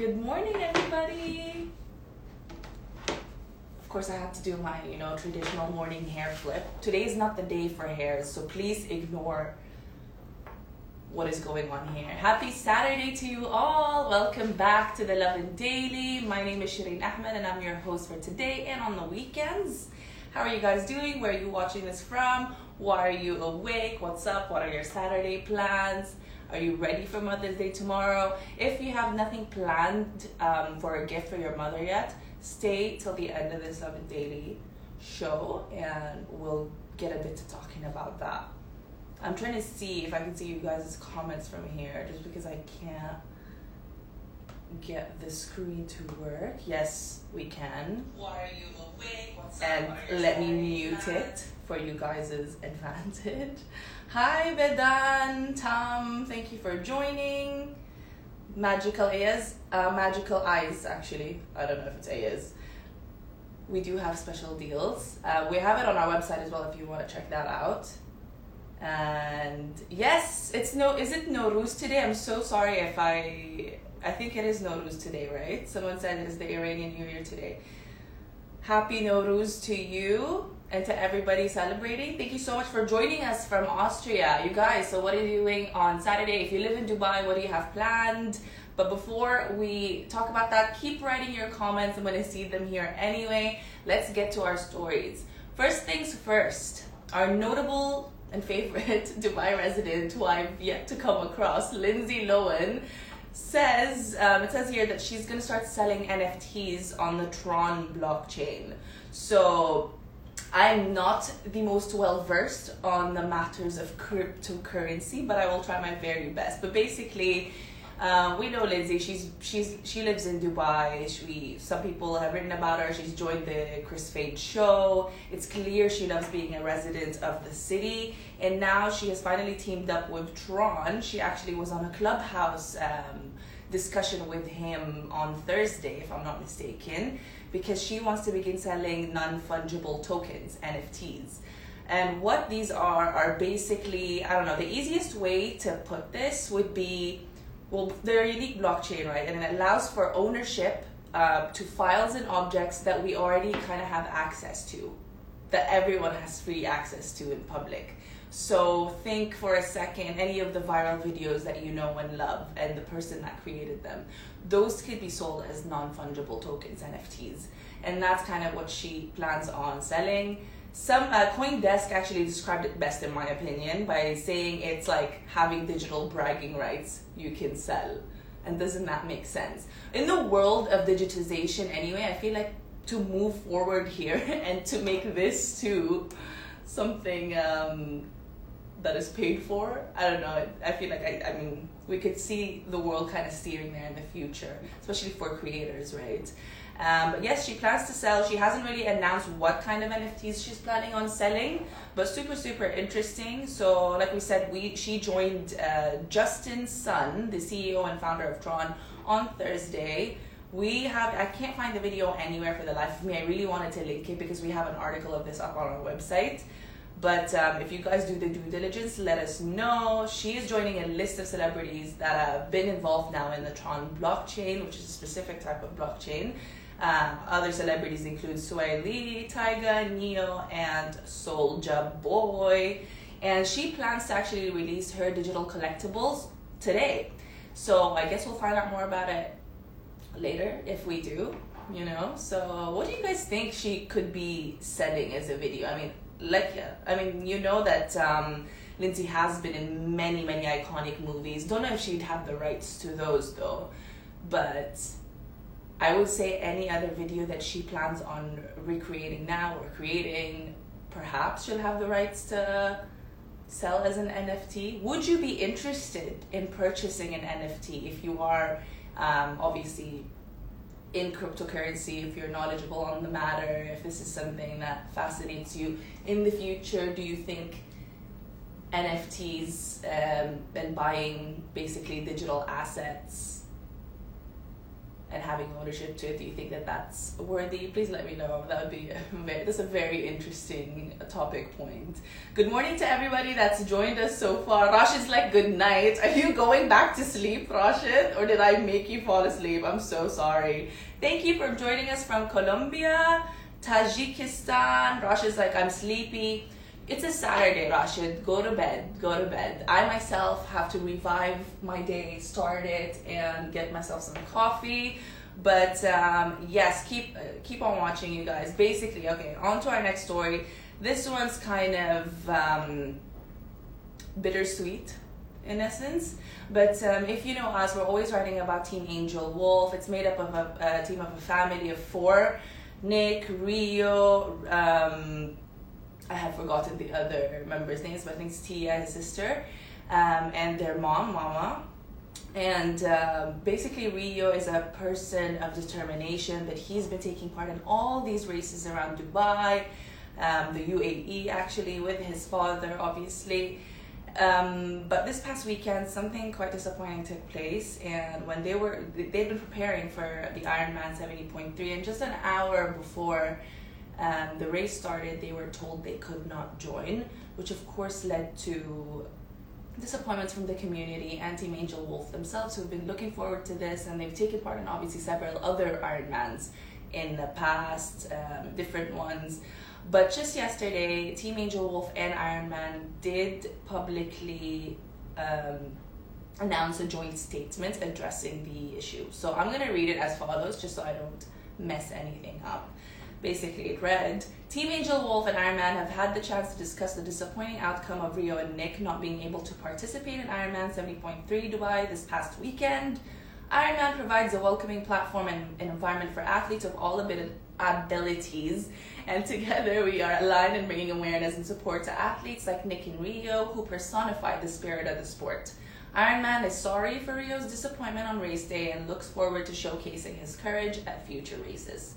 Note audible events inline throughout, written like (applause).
Good morning, everybody. Of course, I have to do my, you know, traditional morning hair flip. Today is not the day for hairs, so please ignore what is going on here. Happy Saturday to you all. Welcome back to the Lovin Daily. My name is Shireen Ahmed and I'm your host for today and on the weekends. How are you guys doing? Where are you watching this from? Why are you awake? What's up? What are your Saturday plans? Are you ready for Mother's Day tomorrow? If you have nothing planned um, for a gift for your mother yet, stay till the end of this Lovin Daily show and we'll get a bit to talking about that. I'm trying to see if I can see you guys' comments from here just because I can't get the screen to work. Yes, we can. Why are you awake? What's And up? Are you let me mute it for you guys' advantage. Hi, Vedan, Tom, thank you for joining. Magical Ayaz, uh, Magical Eyes, actually. I don't know if it's Ayaz. We do have special deals. Uh, we have it on our website as well if you want to check that out. And yes, it's no. Is it Nowruz today? I'm so sorry if I. I think it is Nowruz today, right? Someone said it is the Iranian New Year today. Happy Nowruz to you and to everybody celebrating. Thank you so much for joining us from Austria, you guys. So, what are you doing on Saturday? If you live in Dubai, what do you have planned? But before we talk about that, keep writing your comments. I'm going to see them here anyway. Let's get to our stories. First things first, our notable and favorite (laughs) Dubai resident who I've yet to come across, Lindsay Lohan, says um, it says here that she's going to start selling NFTs on the Tron blockchain. So I'm not the most well versed on the matters of cryptocurrency, but I will try my very best. But basically, uh, we know Lindsay. She's she's she lives in Dubai. She some people have written about her. She's joined the Kris Fade show. It's clear she loves being a resident of the city, and now she has finally teamed up with Tron. She actually was on a clubhouse um, discussion with him on Thursday, if I'm not mistaken, because she wants to begin selling non fungible tokens (NFTs). And what these are are basically I don't know. The easiest way to put this would be well, they're a unique blockchain, right? And it allows for ownership uh, to files and objects that we already kind of have access to, that everyone has free access to in public. So think for a second any of the viral videos that you know and love, and the person that created them. Those could be sold as non fungible tokens, NFTs, and that's kind of what she plans on selling some uh, CoinDesk actually described it best in my opinion by saying it's like having digital bragging rights you can sell. And doesn't that make sense? In the world of digitization anyway, I feel like to move forward here (laughs) and to make this too something um, that is paid for, I don't know. I feel like I, I mean we could see the world kind of steering there in the future, especially for creators, right? Um, but yes, she plans to sell. She hasn't really announced what kind of NFTs she's planning on selling, but super super interesting. So, like we said, we she joined uh, Justin Sun, the CEO and founder of Tron, on Thursday. We have I can't find the video anywhere for the life of me. I really wanted to link it because we have an article of this up on our website. But um, if you guys do the due diligence, let us know. She is joining a list of celebrities that have been involved now in the Tron blockchain, which is a specific type of blockchain. Um, other celebrities include Lee, Tyga, Ne-Yo, and Soulja Boy. And she plans to actually release her digital collectibles today. So I guess we'll find out more about it later if we do, you know. So what do you guys think she could be selling as a video? I mean, like, yeah, I mean, you know that um, Lindsay has been in many, many iconic movies. Don't know if she'd have the rights to those though, but I would say any other video that she plans on recreating now or creating, perhaps she'll have the rights to sell as an NFT. Would you be interested in purchasing an NFT if you are um, obviously in cryptocurrency, if you're knowledgeable on the matter, if this is something that fascinates you in the future? Do you think NFTs um, and buying basically digital assets and having ownership to it. Do you think that that's worthy? Please let me know. That would be (laughs) that's a very interesting topic point. Good morning to everybody that's joined us so far. Rashid's like, good night. Are you going back to sleep, Rashid, or did I make you fall asleep? I'm so sorry. Thank you for joining us from Colombia, Tajikistan. Rashid's like, I'm sleepy. It's a Saturday, Rashid. Go to bed. Go to bed. I myself have to revive my day, start it, and get myself some coffee. But um, yes, keep uh, keep on watching, you guys. Basically, okay. On to our next story. This one's kind of um, bittersweet in essence. But um, if you know us, we're always writing about Team Angel Wolf. It's made up of a, a team of a family of four Nick, Rio, um, I have forgotten the other members' names, but I think it's Tia, his sister, um, and their mom, Mama. And uh, basically, Rio is a person of determination that he's been taking part in all these races around Dubai, um, the UAE actually, with his father, obviously. Um, but this past weekend, something quite disappointing took place, and when they were they'd been preparing for the Ironman 70.3, and just an hour before um, the race started, they were told they could not join, which of course led to disappointments from the community and Team Angel Wolf themselves, who've been looking forward to this, and they've taken part in obviously several other Ironmans in the past, um, different ones. But just yesterday, Team Angel Wolf and Ironman did publicly um, announce a joint statement addressing the issue. So I'm going to read it as follows, just so I don't mess anything up. Basically, it read Team Angel Wolf and Ironman have had the chance to discuss the disappointing outcome of Rio and Nick not being able to participate in Ironman 70.3 Dubai this past weekend. Ironman provides a welcoming platform and an environment for athletes of all abilities, and (laughs) together we are aligned in bringing awareness and support to athletes like Nick and Rio, who personify the spirit of the sport. Ironman is sorry for Rio's disappointment on race day and looks forward to showcasing his courage at future races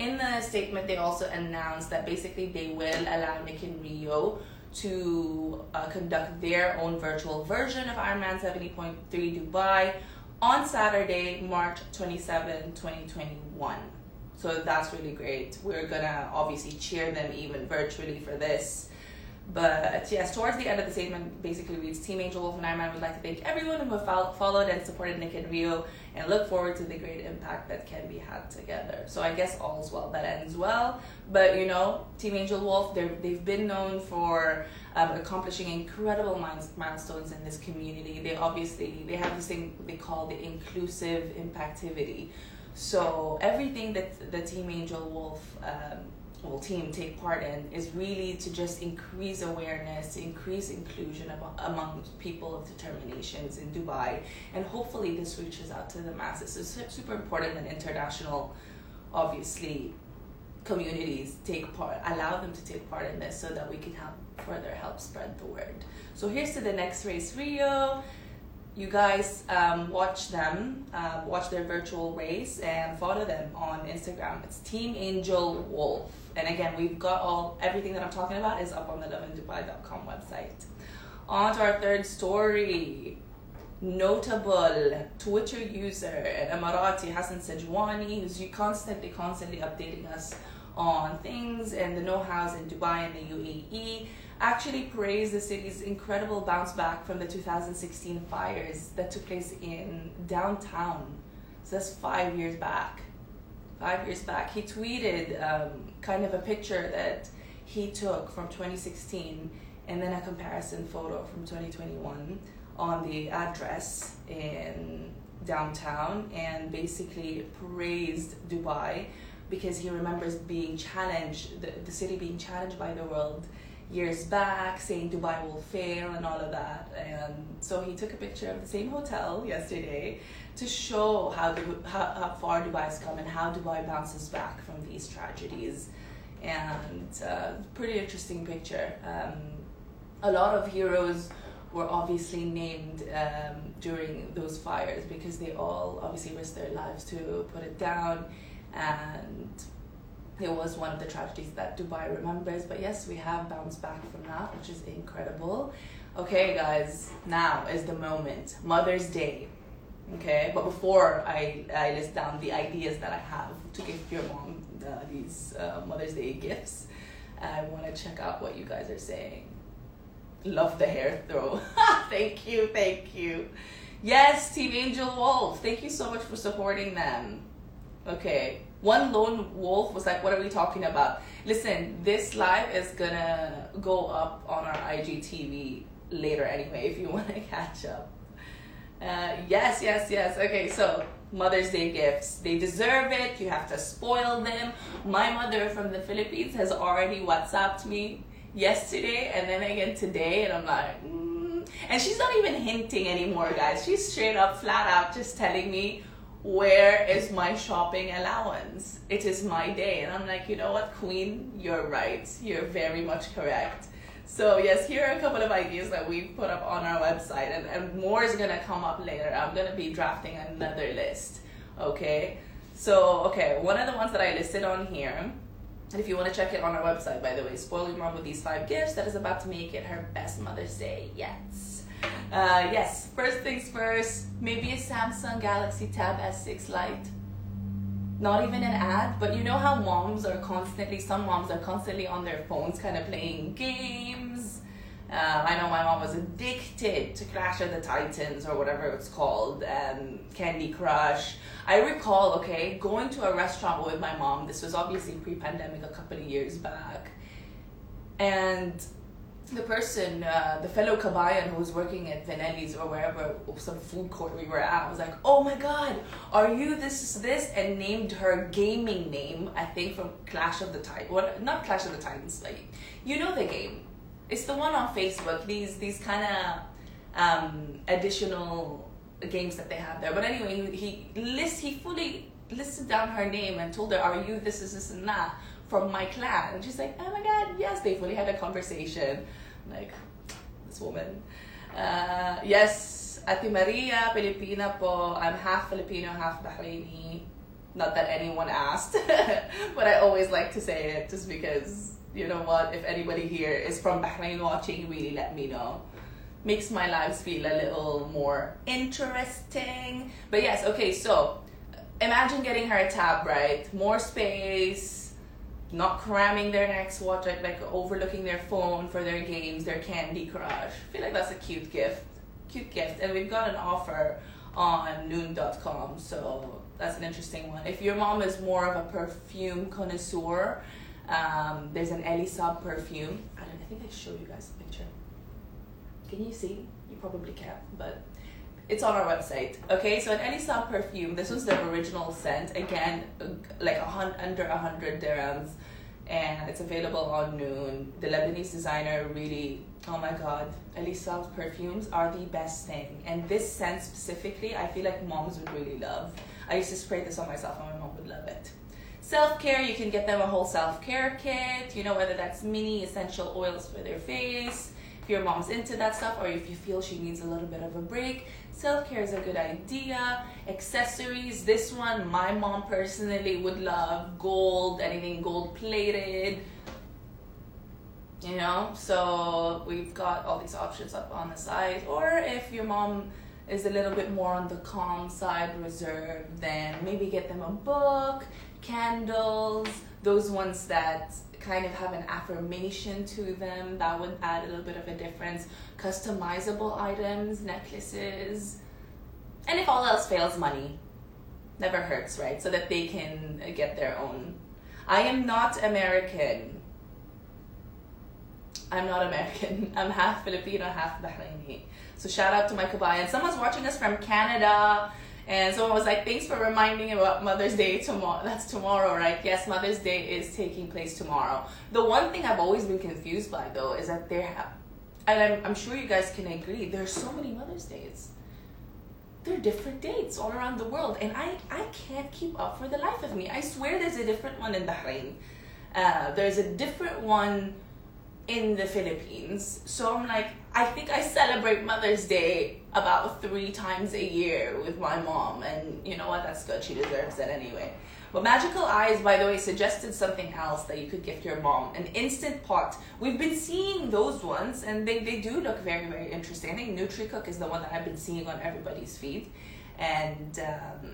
in the statement, they also announced that basically they will allow Nick and Rio to uh, conduct their own virtual version of Ironman 70.3 Dubai on Saturday, March 27, 2021. So that's really great. We're gonna obviously cheer them even virtually for this. But yes, towards the end of the statement, basically reads Team Angel Wolf and Ironman would like to thank everyone who have followed and supported Nick and Rio and look forward to the great impact that can be had together. So I guess all's well that ends well. But you know, Team Angel Wolf, they've been known for um, accomplishing incredible milestones in this community. They obviously they have this thing they call the inclusive impactivity. So everything that the Team Angel Wolf um, well, team take part in is really to just increase awareness, to increase inclusion among people of determinations in Dubai, and hopefully this reaches out to the masses. It's super important that international, obviously, communities take part, allow them to take part in this, so that we can help further help spread the word. So here's to the next race, Rio you guys um, watch them, uh, watch their virtual race, and follow them on Instagram. It's Team Angel Wolf. And again, we've got all everything that I'm talking about is up on the lovindubai.com website. On to our third story. Notable Twitter user and Emirati Hassan Sajwani, who's constantly, constantly updating us on things and the know-hows in Dubai and the UAE actually praised the city's incredible bounce back from the 2016 fires that took place in downtown. So that's five years back. Five years back. He tweeted um, kind of a picture that he took from 2016 and then a comparison photo from 2021 on the address in downtown and basically praised Dubai because he remembers being challenged, the, the city being challenged by the world years back saying Dubai will fail and all of that. And so he took a picture of the same hotel yesterday to show how, the, how, how far has come and how Dubai bounces back from these tragedies. And uh, pretty interesting picture. Um, a lot of heroes were obviously named um, during those fires because they all obviously risked their lives to put it down and it was one of the tragedies that Dubai remembers. But yes, we have bounced back from that, which is incredible. Okay, guys, now is the moment. Mother's Day. Okay, but before I, I list down the ideas that I have to give your mom uh, these uh, Mother's Day gifts, I want to check out what you guys are saying. Love the hair throw. (laughs) thank you, thank you. Yes, Team Angel Wolf. Thank you so much for supporting them. Okay, one lone wolf was like, "What are we talking about?" Listen, this live is gonna go up on our IGTV later anyway. If you (laughs) want to catch up. Uh, yes, yes, yes. Okay, so Mother's Day gifts. They deserve it. You have to spoil them. My mother from the Philippines has already WhatsApped me yesterday and then again today, and I'm like, mm. and she's not even hinting anymore, guys. She's straight up, flat out, just telling me where is my shopping allowance? It is my day. And I'm like, you know what, Queen, you're right. You're very much correct. So yes, here are a couple of ideas that we've put up on our website and, and more is gonna come up later. I'm gonna be drafting another list. Okay. So okay, one of the ones that I listed on here, and if you want to check it on our website, by the way, spoil your mom with these five gifts that is about to make it her best Mother's Day. Yes. Uh, yes, first things first, maybe a Samsung Galaxy Tab S6 Lite not even an ad, but you know how moms are constantly, some moms are constantly on their phones kind of playing games. Uh, I know my mom was addicted to Clash of the Titans or whatever it's called, and Candy Crush. I recall, okay, going to a restaurant with my mom. This was obviously pre pandemic, a couple of years back. And the person, uh, the fellow Kabayan who was working at Vanelli's or wherever, some food court we were at, was like, oh my god, are you this, this? And named her gaming name, I think from Clash of the Titans. What, not Clash of the Titans, like, you know the game. It's the one on Facebook, these, these kind of um, additional games that they have there. But anyway, he, he, list, he fully listed down her name and told her, are you this, this, this, and that? From my clan. And she's like, oh my god, yes, they fully had a conversation. I'm like, this woman. Uh, yes, Ate Maria, Filipina po. I'm half Filipino, half Bahraini. Not that anyone asked, (laughs) but I always like to say it just because, you know what, if anybody here is from Bahrain watching, really let me know makes my lives feel a little more interesting. But yes, okay, so imagine getting her a tab, right? More space, not cramming their necks, watching like overlooking their phone for their games, their Candy Crush. I feel like that's a cute gift, cute gift, and we've got an offer on Noon.com, so that's an interesting one. If your mom is more of a perfume connoisseur, um, there's an Elie Saab perfume. I, don't, I think I showed you guys a picture. Can you see? You probably can't, but it's on our website. Okay, so an Elie Saab perfume. This was the original scent. Again, like a hun- under a hundred dirhams, and it's available on Noon. The Lebanese designer really, oh my god, Elie Saab's perfumes are the best thing. And this scent specifically, I feel like moms would really love. I used to spray this on myself, and my mom would love it. Self care, you can get them a whole self care kit. You know whether that's mini essential oils for their face. Your mom's into that stuff, or if you feel she needs a little bit of a break, self care is a good idea. Accessories, this one, my mom personally would love gold, anything gold plated. You know, so we've got all these options up on the side. Or if your mom is a little bit more on the calm side, reserved, then maybe get them a book, candles, those ones that kind of have an affirmation to them that would add a little bit of a difference. Customizable items necklaces and if all else fails money never hurts right? So that they can get their own. I am not american. I'm not american. (laughs) I'm half filipino half bahraini. So shout out to my kabayan. Someone's watching us from canada and someone was like, thanks for reminding me about Mother's Day tomorrow. (laughs) That's tomorrow, right? Yes, Mother's Day is taking place tomorrow. The one thing I've always been confused by, though, is that there have, and I'm, I'm sure you guys can agree, there are so many Mother's Days. There are different dates all around the world, and I, I can't keep up for the life of me. I swear there's a different one in Bahrain. Uh, there's a different one in the Philippines. So I'm like, I think I celebrate Mother's Day about three times a year with my mom, and you know what? That's good. She deserves it anyway. But Magical Eyes, by the way, suggested something else that you could gift your mom an instant pot. We've been seeing those ones, and they, they do look very, very interesting. I think NutriCook is the one that I've been seeing on everybody's feed. and um,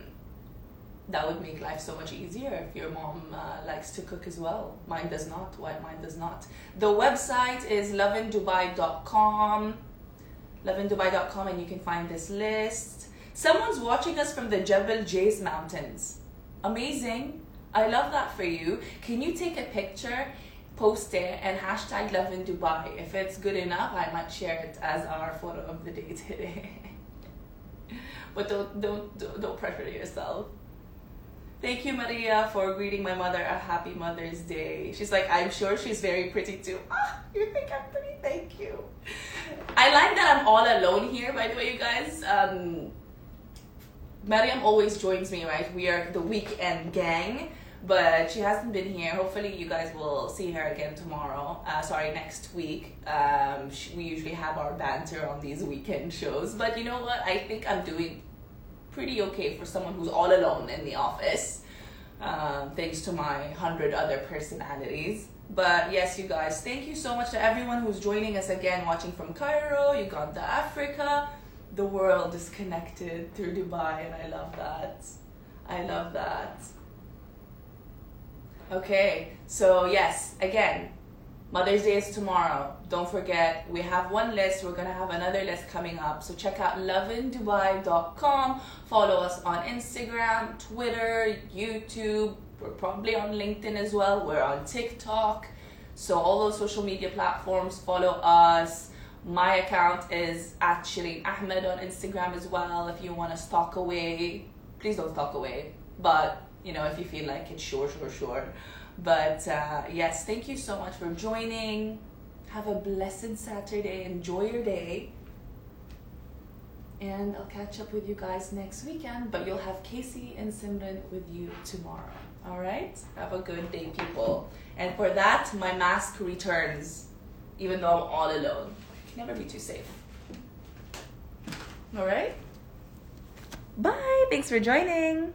that would make life so much easier if your mom uh, likes to cook as well. Mine does not. Why mine does not? The website is lovindubai.com. Lovindubai.com, and you can find this list. Someone's watching us from the Jebel Jais Mountains. Amazing. I love that for you. Can you take a picture, post it, and hashtag Love in Dubai? If it's good enough, I might share it as our photo of the day (laughs) today. but don't, don't, don't pressure yourself. Thank you, Maria, for greeting my mother a happy Mother's Day. She's like, I'm sure she's very pretty too. Ah, you think I'm pretty? Thank you. I like that I'm all alone here, by the way, you guys. Um, Mariam always joins me, right? We are the weekend gang, but she hasn't been here. Hopefully, you guys will see her again tomorrow. Uh, sorry, next week. Um, we usually have our banter on these weekend shows, but you know what? I think I'm doing pretty okay for someone who's all alone in the office, um, thanks to my hundred other personalities. But yes, you guys, thank you so much to everyone who's joining us again, watching from Cairo, Uganda, Africa. The world is connected through Dubai, and I love that. I love that. Okay, so yes, again, Mother's Day is tomorrow. Don't forget, we have one list. We're going to have another list coming up. So check out lovindubai.com. Follow us on Instagram, Twitter, YouTube. We're probably on LinkedIn as well. We're on TikTok. So all those social media platforms, follow us. My account is at Shireen Ahmed on Instagram as well. If you want to stalk away, please don't stalk away. But, you know, if you feel like it, sure, sure, sure. But uh, yes, thank you so much for joining. Have a blessed Saturday. Enjoy your day. And I'll catch up with you guys next weekend. But you'll have Casey and Simran with you tomorrow. All right? Have a good day, people. And for that, my mask returns, even though I'm all alone. Can never be too safe. All right? Bye. Thanks for joining.